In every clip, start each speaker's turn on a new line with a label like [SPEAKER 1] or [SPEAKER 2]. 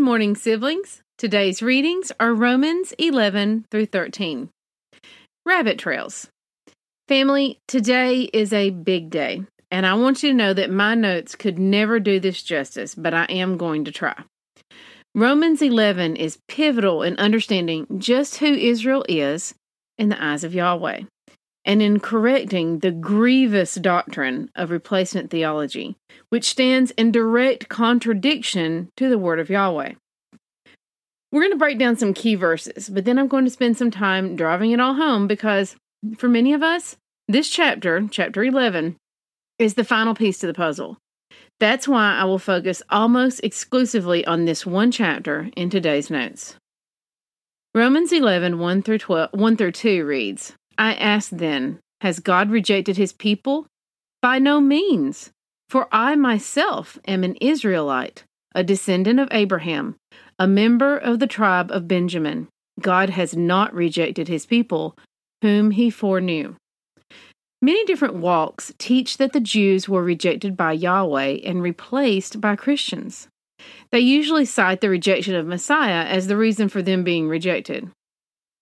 [SPEAKER 1] Good morning, siblings. Today's readings are Romans 11 through 13. Rabbit trails. Family, today is a big day, and I want you to know that my notes could never do this justice, but I am going to try. Romans 11 is pivotal in understanding just who Israel is in the eyes of Yahweh and in correcting the grievous doctrine of replacement theology, which stands in direct contradiction to the Word of Yahweh. We're going to break down some key verses, but then I'm going to spend some time driving it all home because for many of us, this chapter, chapter 11, is the final piece to the puzzle. That's why I will focus almost exclusively on this one chapter in today's notes. Romans 11, 1 through, 12, 1 through 2 reads, I ask then, has God rejected his people? By no means, for I myself am an Israelite, a descendant of Abraham a member of the tribe of Benjamin. God has not rejected his people, whom he foreknew. Many different walks teach that the Jews were rejected by Yahweh and replaced by Christians. They usually cite the rejection of Messiah as the reason for them being rejected.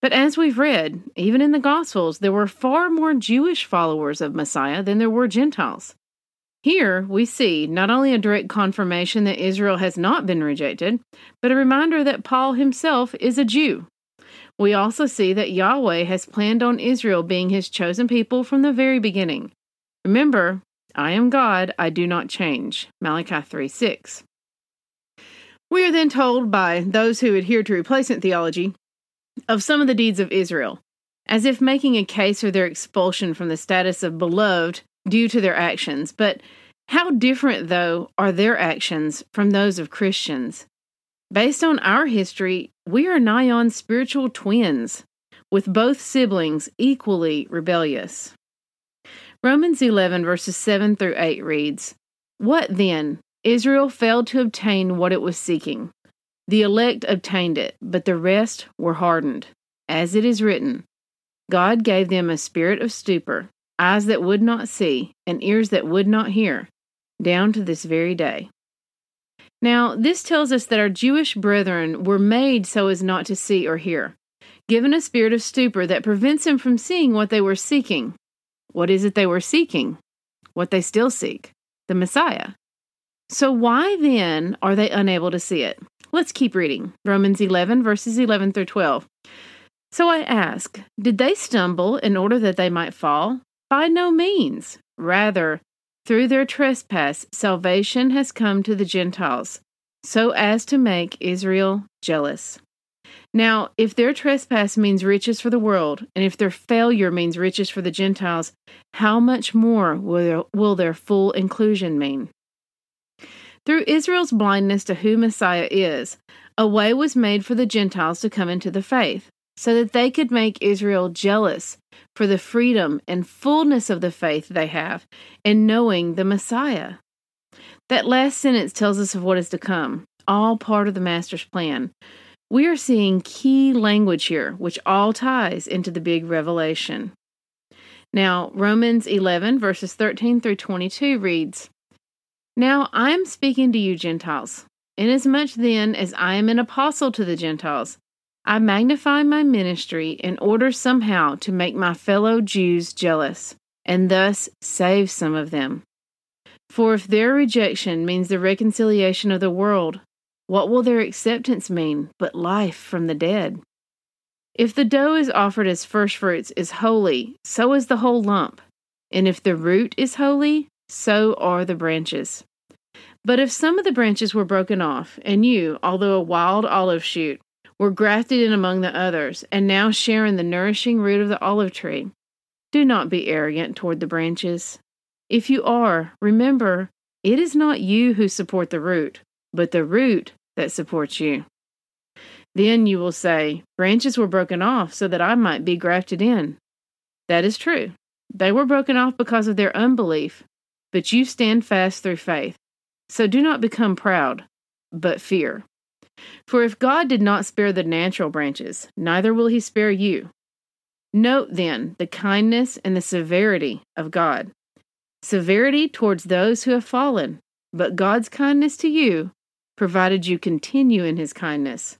[SPEAKER 1] But as we've read, even in the Gospels, there were far more Jewish followers of Messiah than there were Gentiles. Here we see not only a direct confirmation that Israel has not been rejected, but a reminder that Paul himself is a Jew. We also see that Yahweh has planned on Israel being his chosen people from the very beginning. Remember, I am God, I do not change. Malachi 3 6. We are then told by those who adhere to replacement theology of some of the deeds of Israel, as if making a case for their expulsion from the status of beloved due to their actions. But how different, though, are their actions from those of Christians? Based on our history, we are nigh on spiritual twins, with both siblings equally rebellious. Romans 11, verses 7 through 8 reads What then? Israel failed to obtain what it was seeking. The elect obtained it, but the rest were hardened. As it is written, God gave them a spirit of stupor eyes that would not see, and ears that would not hear, down to this very day. Now, this tells us that our Jewish brethren were made so as not to see or hear, given a spirit of stupor that prevents them from seeing what they were seeking. What is it they were seeking? What they still seek the Messiah. So, why then are they unable to see it? Let's keep reading Romans 11, verses 11 through 12. So I ask, did they stumble in order that they might fall? By no means. Rather, through their trespass, salvation has come to the Gentiles, so as to make Israel jealous. Now, if their trespass means riches for the world, and if their failure means riches for the Gentiles, how much more will their, will their full inclusion mean? Through Israel's blindness to who Messiah is, a way was made for the Gentiles to come into the faith, so that they could make Israel jealous for the freedom and fullness of the faith they have in knowing the Messiah. That last sentence tells us of what is to come, all part of the Master's plan. We are seeing key language here, which all ties into the big revelation. Now, Romans 11, verses 13 through 22 reads Now I am speaking to you, Gentiles, inasmuch then as I am an apostle to the Gentiles. I magnify my ministry in order somehow to make my fellow Jews jealous, and thus save some of them. For if their rejection means the reconciliation of the world, what will their acceptance mean but life from the dead? If the dough is offered as firstfruits is holy, so is the whole lump. And if the root is holy, so are the branches. But if some of the branches were broken off, and you, although a wild olive shoot, were grafted in among the others, and now share in the nourishing root of the olive tree. Do not be arrogant toward the branches. If you are, remember, it is not you who support the root, but the root that supports you. Then you will say, Branches were broken off so that I might be grafted in. That is true. They were broken off because of their unbelief, but you stand fast through faith. So do not become proud, but fear. For if God did not spare the natural branches, neither will he spare you. Note then the kindness and the severity of God. Severity towards those who have fallen, but God's kindness to you, provided you continue in his kindness.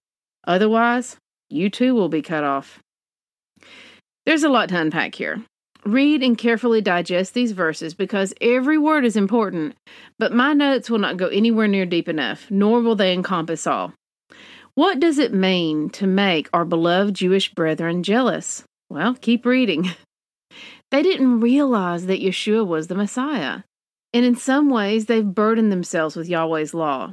[SPEAKER 1] Otherwise, you too will be cut off. There's a lot to unpack here. Read and carefully digest these verses because every word is important, but my notes will not go anywhere near deep enough, nor will they encompass all. What does it mean to make our beloved Jewish brethren jealous? Well, keep reading. They didn't realize that Yeshua was the Messiah, and in some ways they've burdened themselves with Yahweh's law.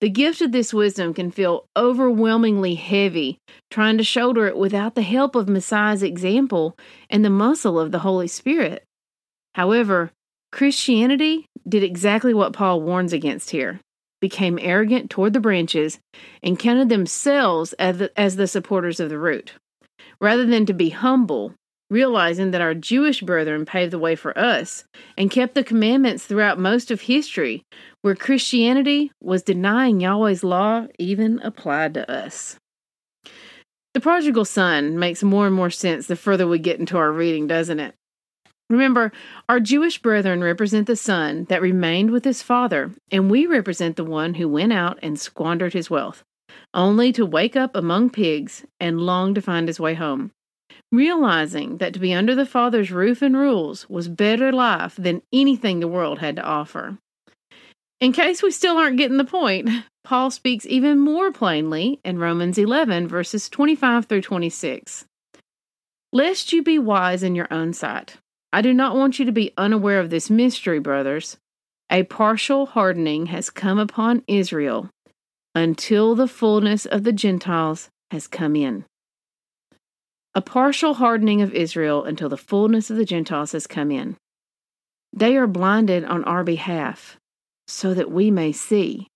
[SPEAKER 1] The gift of this wisdom can feel overwhelmingly heavy trying to shoulder it without the help of Messiah's example and the muscle of the Holy Spirit. However, Christianity did exactly what Paul warns against here became arrogant toward the branches and counted themselves as the, as the supporters of the root. Rather than to be humble, realizing that our Jewish brethren paved the way for us and kept the commandments throughout most of history, where Christianity was denying Yahweh's law even applied to us. The prodigal son makes more and more sense the further we get into our reading, doesn't it? Remember, our Jewish brethren represent the son that remained with his father, and we represent the one who went out and squandered his wealth, only to wake up among pigs and long to find his way home. Realizing that to be under the Father's roof and rules was better life than anything the world had to offer. In case we still aren't getting the point, Paul speaks even more plainly in Romans 11, verses 25 through 26. Lest you be wise in your own sight, I do not want you to be unaware of this mystery, brothers. A partial hardening has come upon Israel until the fullness of the Gentiles has come in. A partial hardening of Israel until the fullness of the Gentiles has come in. They are blinded on our behalf so that we may see.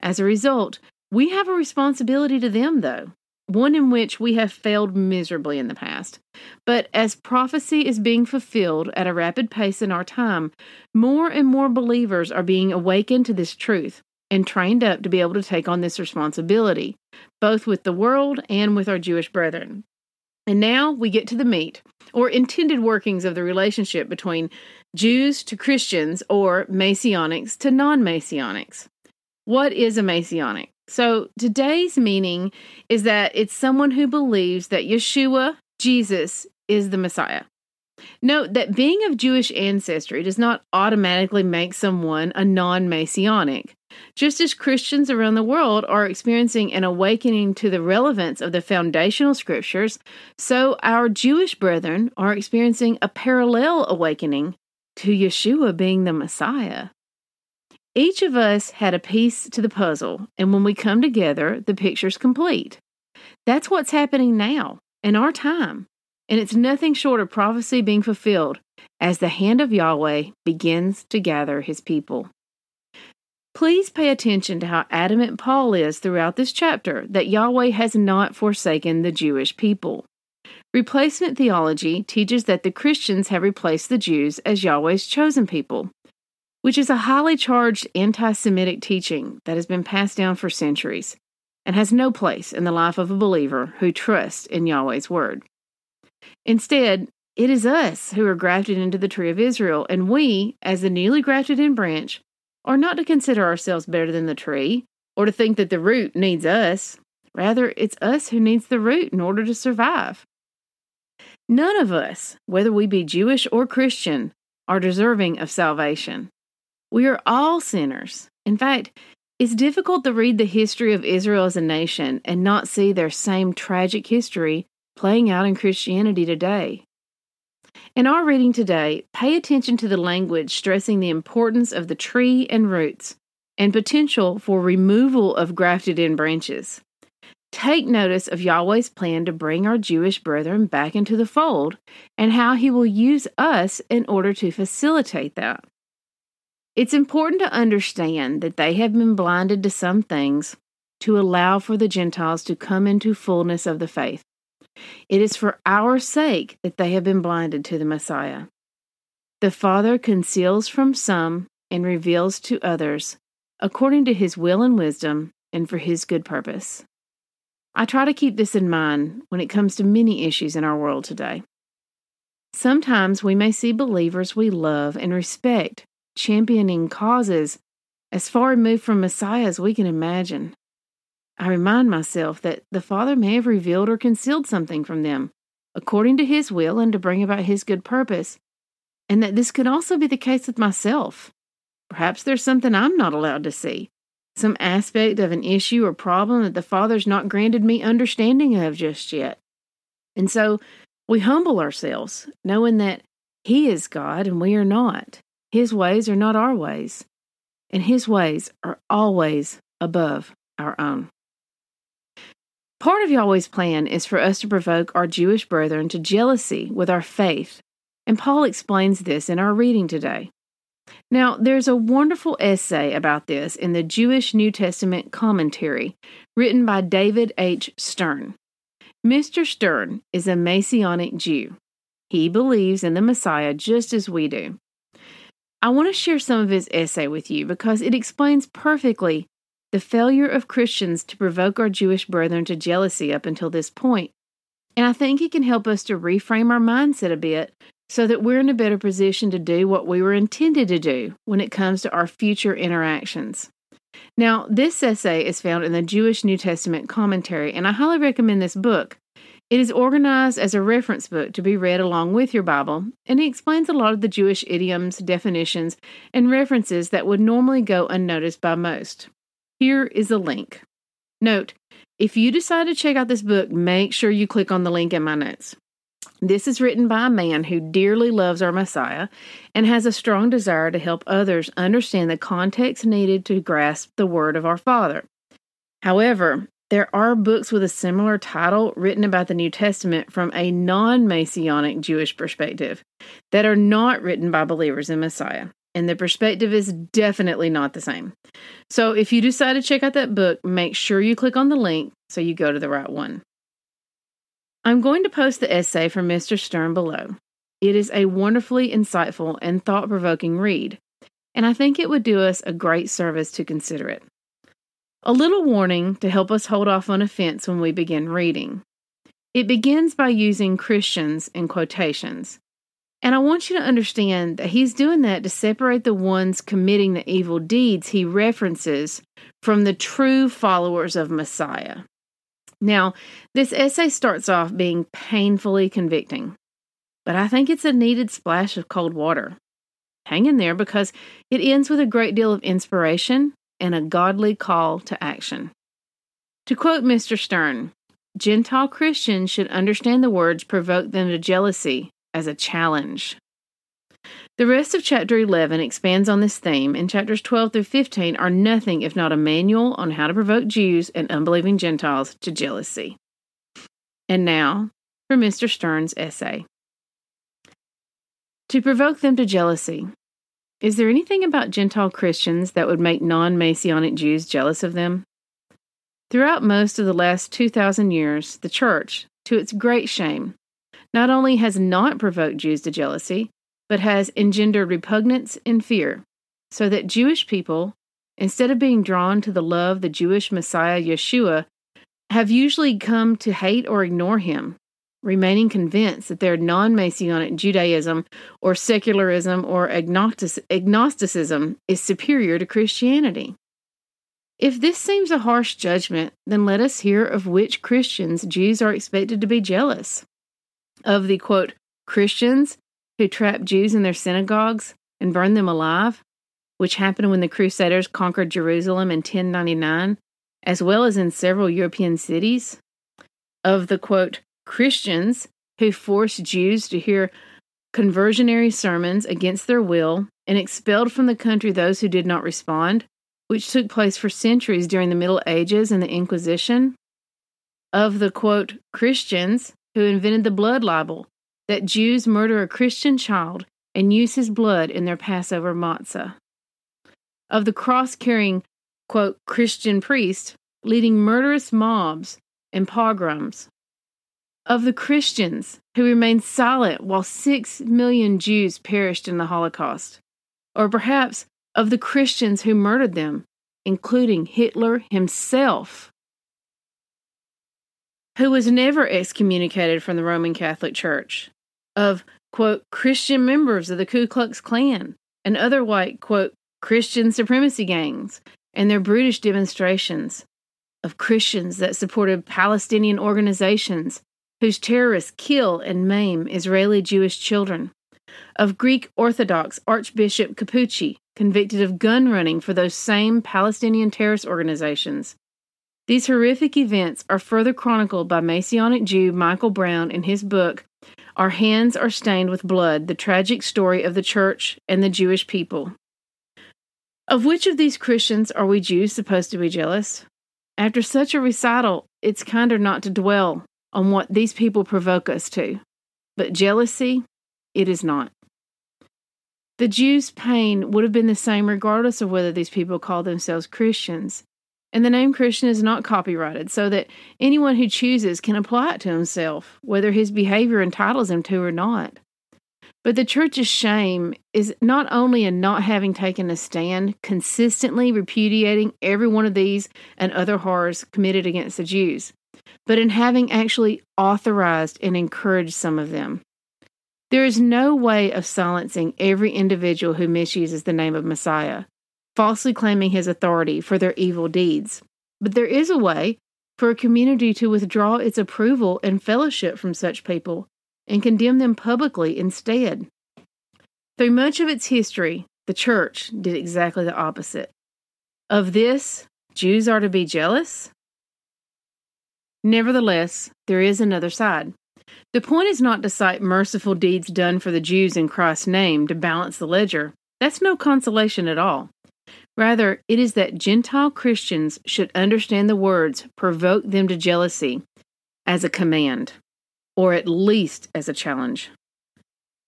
[SPEAKER 1] As a result, we have a responsibility to them, though, one in which we have failed miserably in the past. But as prophecy is being fulfilled at a rapid pace in our time, more and more believers are being awakened to this truth and trained up to be able to take on this responsibility, both with the world and with our Jewish brethren. And now we get to the meat, or intended workings of the relationship between Jews to Christians or Messianics to non Messianics. What is a Messianic? So today's meaning is that it's someone who believes that Yeshua, Jesus, is the Messiah. Note that being of Jewish ancestry does not automatically make someone a non Messianic. Just as Christians around the world are experiencing an awakening to the relevance of the foundational scriptures, so our Jewish brethren are experiencing a parallel awakening to Yeshua being the Messiah. Each of us had a piece to the puzzle, and when we come together, the picture's complete. That's what's happening now, in our time, and it's nothing short of prophecy being fulfilled as the hand of Yahweh begins to gather his people. Please pay attention to how adamant Paul is throughout this chapter that Yahweh has not forsaken the Jewish people. Replacement theology teaches that the Christians have replaced the Jews as Yahweh's chosen people, which is a highly charged anti Semitic teaching that has been passed down for centuries and has no place in the life of a believer who trusts in Yahweh's word. Instead, it is us who are grafted into the tree of Israel, and we, as the newly grafted in branch, are not to consider ourselves better than the tree or to think that the root needs us. Rather, it's us who needs the root in order to survive. None of us, whether we be Jewish or Christian, are deserving of salvation. We are all sinners. In fact, it's difficult to read the history of Israel as a nation and not see their same tragic history playing out in Christianity today. In our reading today, pay attention to the language stressing the importance of the tree and roots and potential for removal of grafted in branches. Take notice of Yahweh's plan to bring our Jewish brethren back into the fold and how he will use us in order to facilitate that. It's important to understand that they have been blinded to some things to allow for the Gentiles to come into fullness of the faith. It is for our sake that they have been blinded to the Messiah. The Father conceals from some and reveals to others, according to his will and wisdom, and for his good purpose. I try to keep this in mind when it comes to many issues in our world today. Sometimes we may see believers we love and respect championing causes as far removed from Messiah as we can imagine. I remind myself that the Father may have revealed or concealed something from them, according to His will and to bring about His good purpose, and that this could also be the case with myself. Perhaps there's something I'm not allowed to see, some aspect of an issue or problem that the Father's not granted me understanding of just yet. And so we humble ourselves, knowing that He is God and we are not. His ways are not our ways, and His ways are always above our own. Part of Yahweh's plan is for us to provoke our Jewish brethren to jealousy with our faith, and Paul explains this in our reading today. Now, there's a wonderful essay about this in the Jewish New Testament commentary written by David H. Stern. Mr. Stern is a Messianic Jew. He believes in the Messiah just as we do. I want to share some of his essay with you because it explains perfectly the failure of Christians to provoke our Jewish brethren to jealousy up until this point. And I think it can help us to reframe our mindset a bit so that we're in a better position to do what we were intended to do when it comes to our future interactions. Now, this essay is found in the Jewish New Testament commentary, and I highly recommend this book. It is organized as a reference book to be read along with your Bible, and it explains a lot of the Jewish idioms, definitions, and references that would normally go unnoticed by most. Here is a link. Note, if you decide to check out this book, make sure you click on the link in my notes. This is written by a man who dearly loves our Messiah and has a strong desire to help others understand the context needed to grasp the word of our Father. However, there are books with a similar title written about the New Testament from a non Messianic Jewish perspective that are not written by believers in Messiah and the perspective is definitely not the same. So if you decide to check out that book, make sure you click on the link so you go to the right one. I'm going to post the essay from Mr. Stern below. It is a wonderfully insightful and thought provoking read, and I think it would do us a great service to consider it. A little warning to help us hold off on offense when we begin reading. It begins by using Christians in quotations. And I want you to understand that he's doing that to separate the ones committing the evil deeds he references from the true followers of Messiah. Now, this essay starts off being painfully convicting, but I think it's a needed splash of cold water. Hang in there because it ends with a great deal of inspiration and a godly call to action. To quote Mr. Stern, Gentile Christians should understand the words provoke them to jealousy as a challenge. The rest of chapter 11 expands on this theme, and chapters 12 through 15 are nothing if not a manual on how to provoke Jews and unbelieving Gentiles to jealousy. And now for Mr. Stern's essay. To provoke them to jealousy. Is there anything about Gentile Christians that would make non Messianic Jews jealous of them? Throughout most of the last 2,000 years, the Church, to its great shame, not only has not provoked Jews to jealousy, but has engendered repugnance and fear, so that Jewish people, instead of being drawn to the love the Jewish Messiah Yeshua, have usually come to hate or ignore him, remaining convinced that their non Messianic Judaism or secularism or agnosticism is superior to Christianity. If this seems a harsh judgment, then let us hear of which Christians Jews are expected to be jealous of the quote, Christians who trapped Jews in their synagogues and burned them alive, which happened when the Crusaders conquered Jerusalem in 1099, as well as in several European cities, of the quote, Christians who forced Jews to hear conversionary sermons against their will and expelled from the country those who did not respond, which took place for centuries during the Middle Ages and the Inquisition, of the quote, Christians who invented the blood libel that Jews murder a Christian child and use his blood in their Passover matzah. Of the cross carrying, quote, Christian priest leading murderous mobs and pogroms, of the Christians who remained silent while six million Jews perished in the Holocaust, or perhaps of the Christians who murdered them, including Hitler himself, who was never excommunicated from the Roman Catholic Church, of, quote, Christian members of the Ku Klux Klan and other white, quote, Christian supremacy gangs and their brutish demonstrations, of Christians that supported Palestinian organizations whose terrorists kill and maim Israeli Jewish children, of Greek Orthodox Archbishop Capucci, convicted of gun running for those same Palestinian terrorist organizations. These horrific events are further chronicled by Messianic Jew Michael Brown in his book, Our Hands Are Stained with Blood The Tragic Story of the Church and the Jewish People. Of which of these Christians are we Jews supposed to be jealous? After such a recital, it's kinder not to dwell on what these people provoke us to. But jealousy, it is not. The Jews' pain would have been the same regardless of whether these people call themselves Christians. And the name Christian is not copyrighted, so that anyone who chooses can apply it to himself, whether his behavior entitles him to or not. But the church's shame is not only in not having taken a stand, consistently repudiating every one of these and other horrors committed against the Jews, but in having actually authorized and encouraged some of them. There is no way of silencing every individual who misuses the name of Messiah, falsely claiming his authority for their evil deeds. But there is a way for a community to withdraw its approval and fellowship from such people and condemn them publicly instead. Through much of its history, the church did exactly the opposite. Of this, Jews are to be jealous? Nevertheless, there is another side. The point is not to cite merciful deeds done for the Jews in Christ's name to balance the ledger. That's no consolation at all. Rather, it is that Gentile Christians should understand the words provoke them to jealousy as a command or at least as a challenge.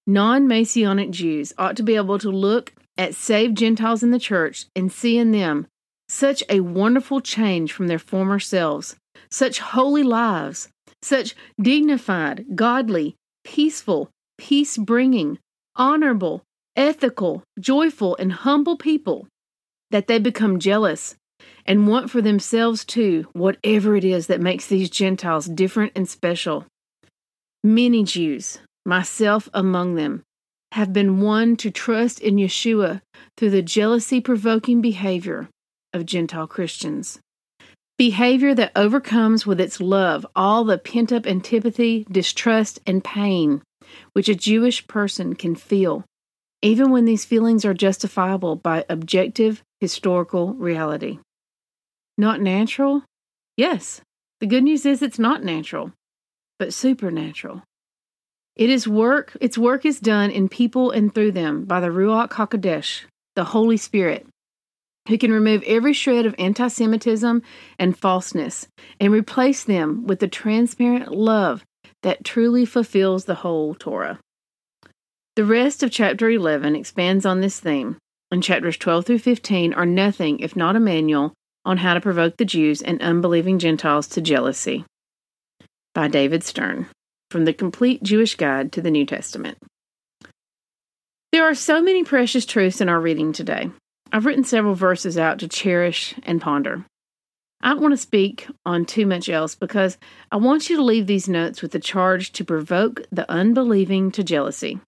[SPEAKER 1] Non Messianic Jews ought to be able to look at saved Gentiles in the church and see in them such a wonderful change from their former selves, such holy lives, such dignified, godly, peaceful, peace bringing, honorable, ethical, joyful, and humble people that they become jealous and want for themselves too whatever it is that makes these Gentiles different and special. Many Jews, myself among them, have been won to trust in Yeshua through the jealousy provoking behavior of Gentile Christians. Behavior that overcomes with its love all the pent up antipathy, distrust, and pain which a Jewish person can feel, even when these feelings are justifiable by objective historical reality. Not natural? Yes. The good news is it's not natural but supernatural. It is work, its work is done in people and through them by the Ruach HaKodesh, the Holy Spirit, who can remove every shred of anti Semitism and falseness and replace them with the transparent love that truly fulfills the whole Torah. The rest of chapter 11 expands on this theme, and chapters 12 through 15 are nothing if not a manual on how to provoke the Jews and unbelieving Gentiles to jealousy by David Stern from the Complete Jewish Guide to the New Testament. There are so many precious truths in our reading today. I've written several verses out to cherish and ponder. I don't want to speak on too much else because I want you to leave these notes with the charge to provoke the unbelieving to jealousy.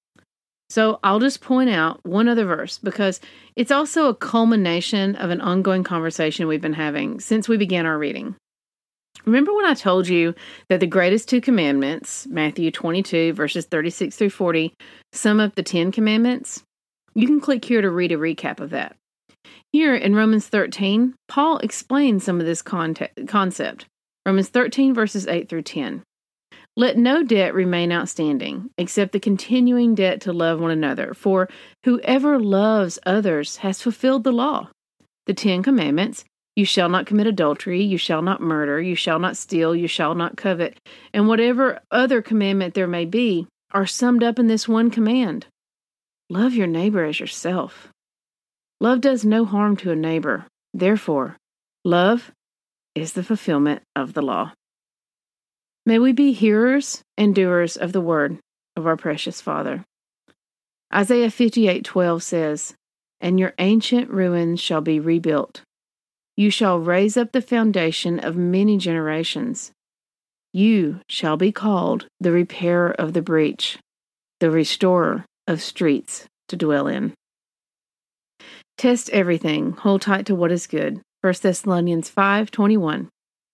[SPEAKER 1] So I'll just point out one other verse because it's also a culmination of an ongoing conversation we've been having since we began our reading. Remember when I told you that the greatest two commandments, Matthew 22, verses 36 through 40, sum up the Ten Commandments? You can click here to read a recap of that. Here in Romans 13, Paul explains some of this concept. Romans 13, verses 8 through 10. Let no debt remain outstanding, except the continuing debt to love one another, for whoever loves others has fulfilled the law. The Ten Commandments you shall not commit adultery, you shall not murder, you shall not steal, you shall not covet, and whatever other commandment there may be are summed up in this one command love your neighbor as yourself. Love does no harm to a neighbor. Therefore, love is the fulfillment of the law. May we be hearers and doers of the word of our precious Father. Isaiah 58:12 says, "And your ancient ruins shall be rebuilt. You shall raise up the foundation of many generations. You shall be called the repairer of the breach, the restorer of streets to dwell in." Test everything, hold tight to what is good. 1 Thessalonians 5:21.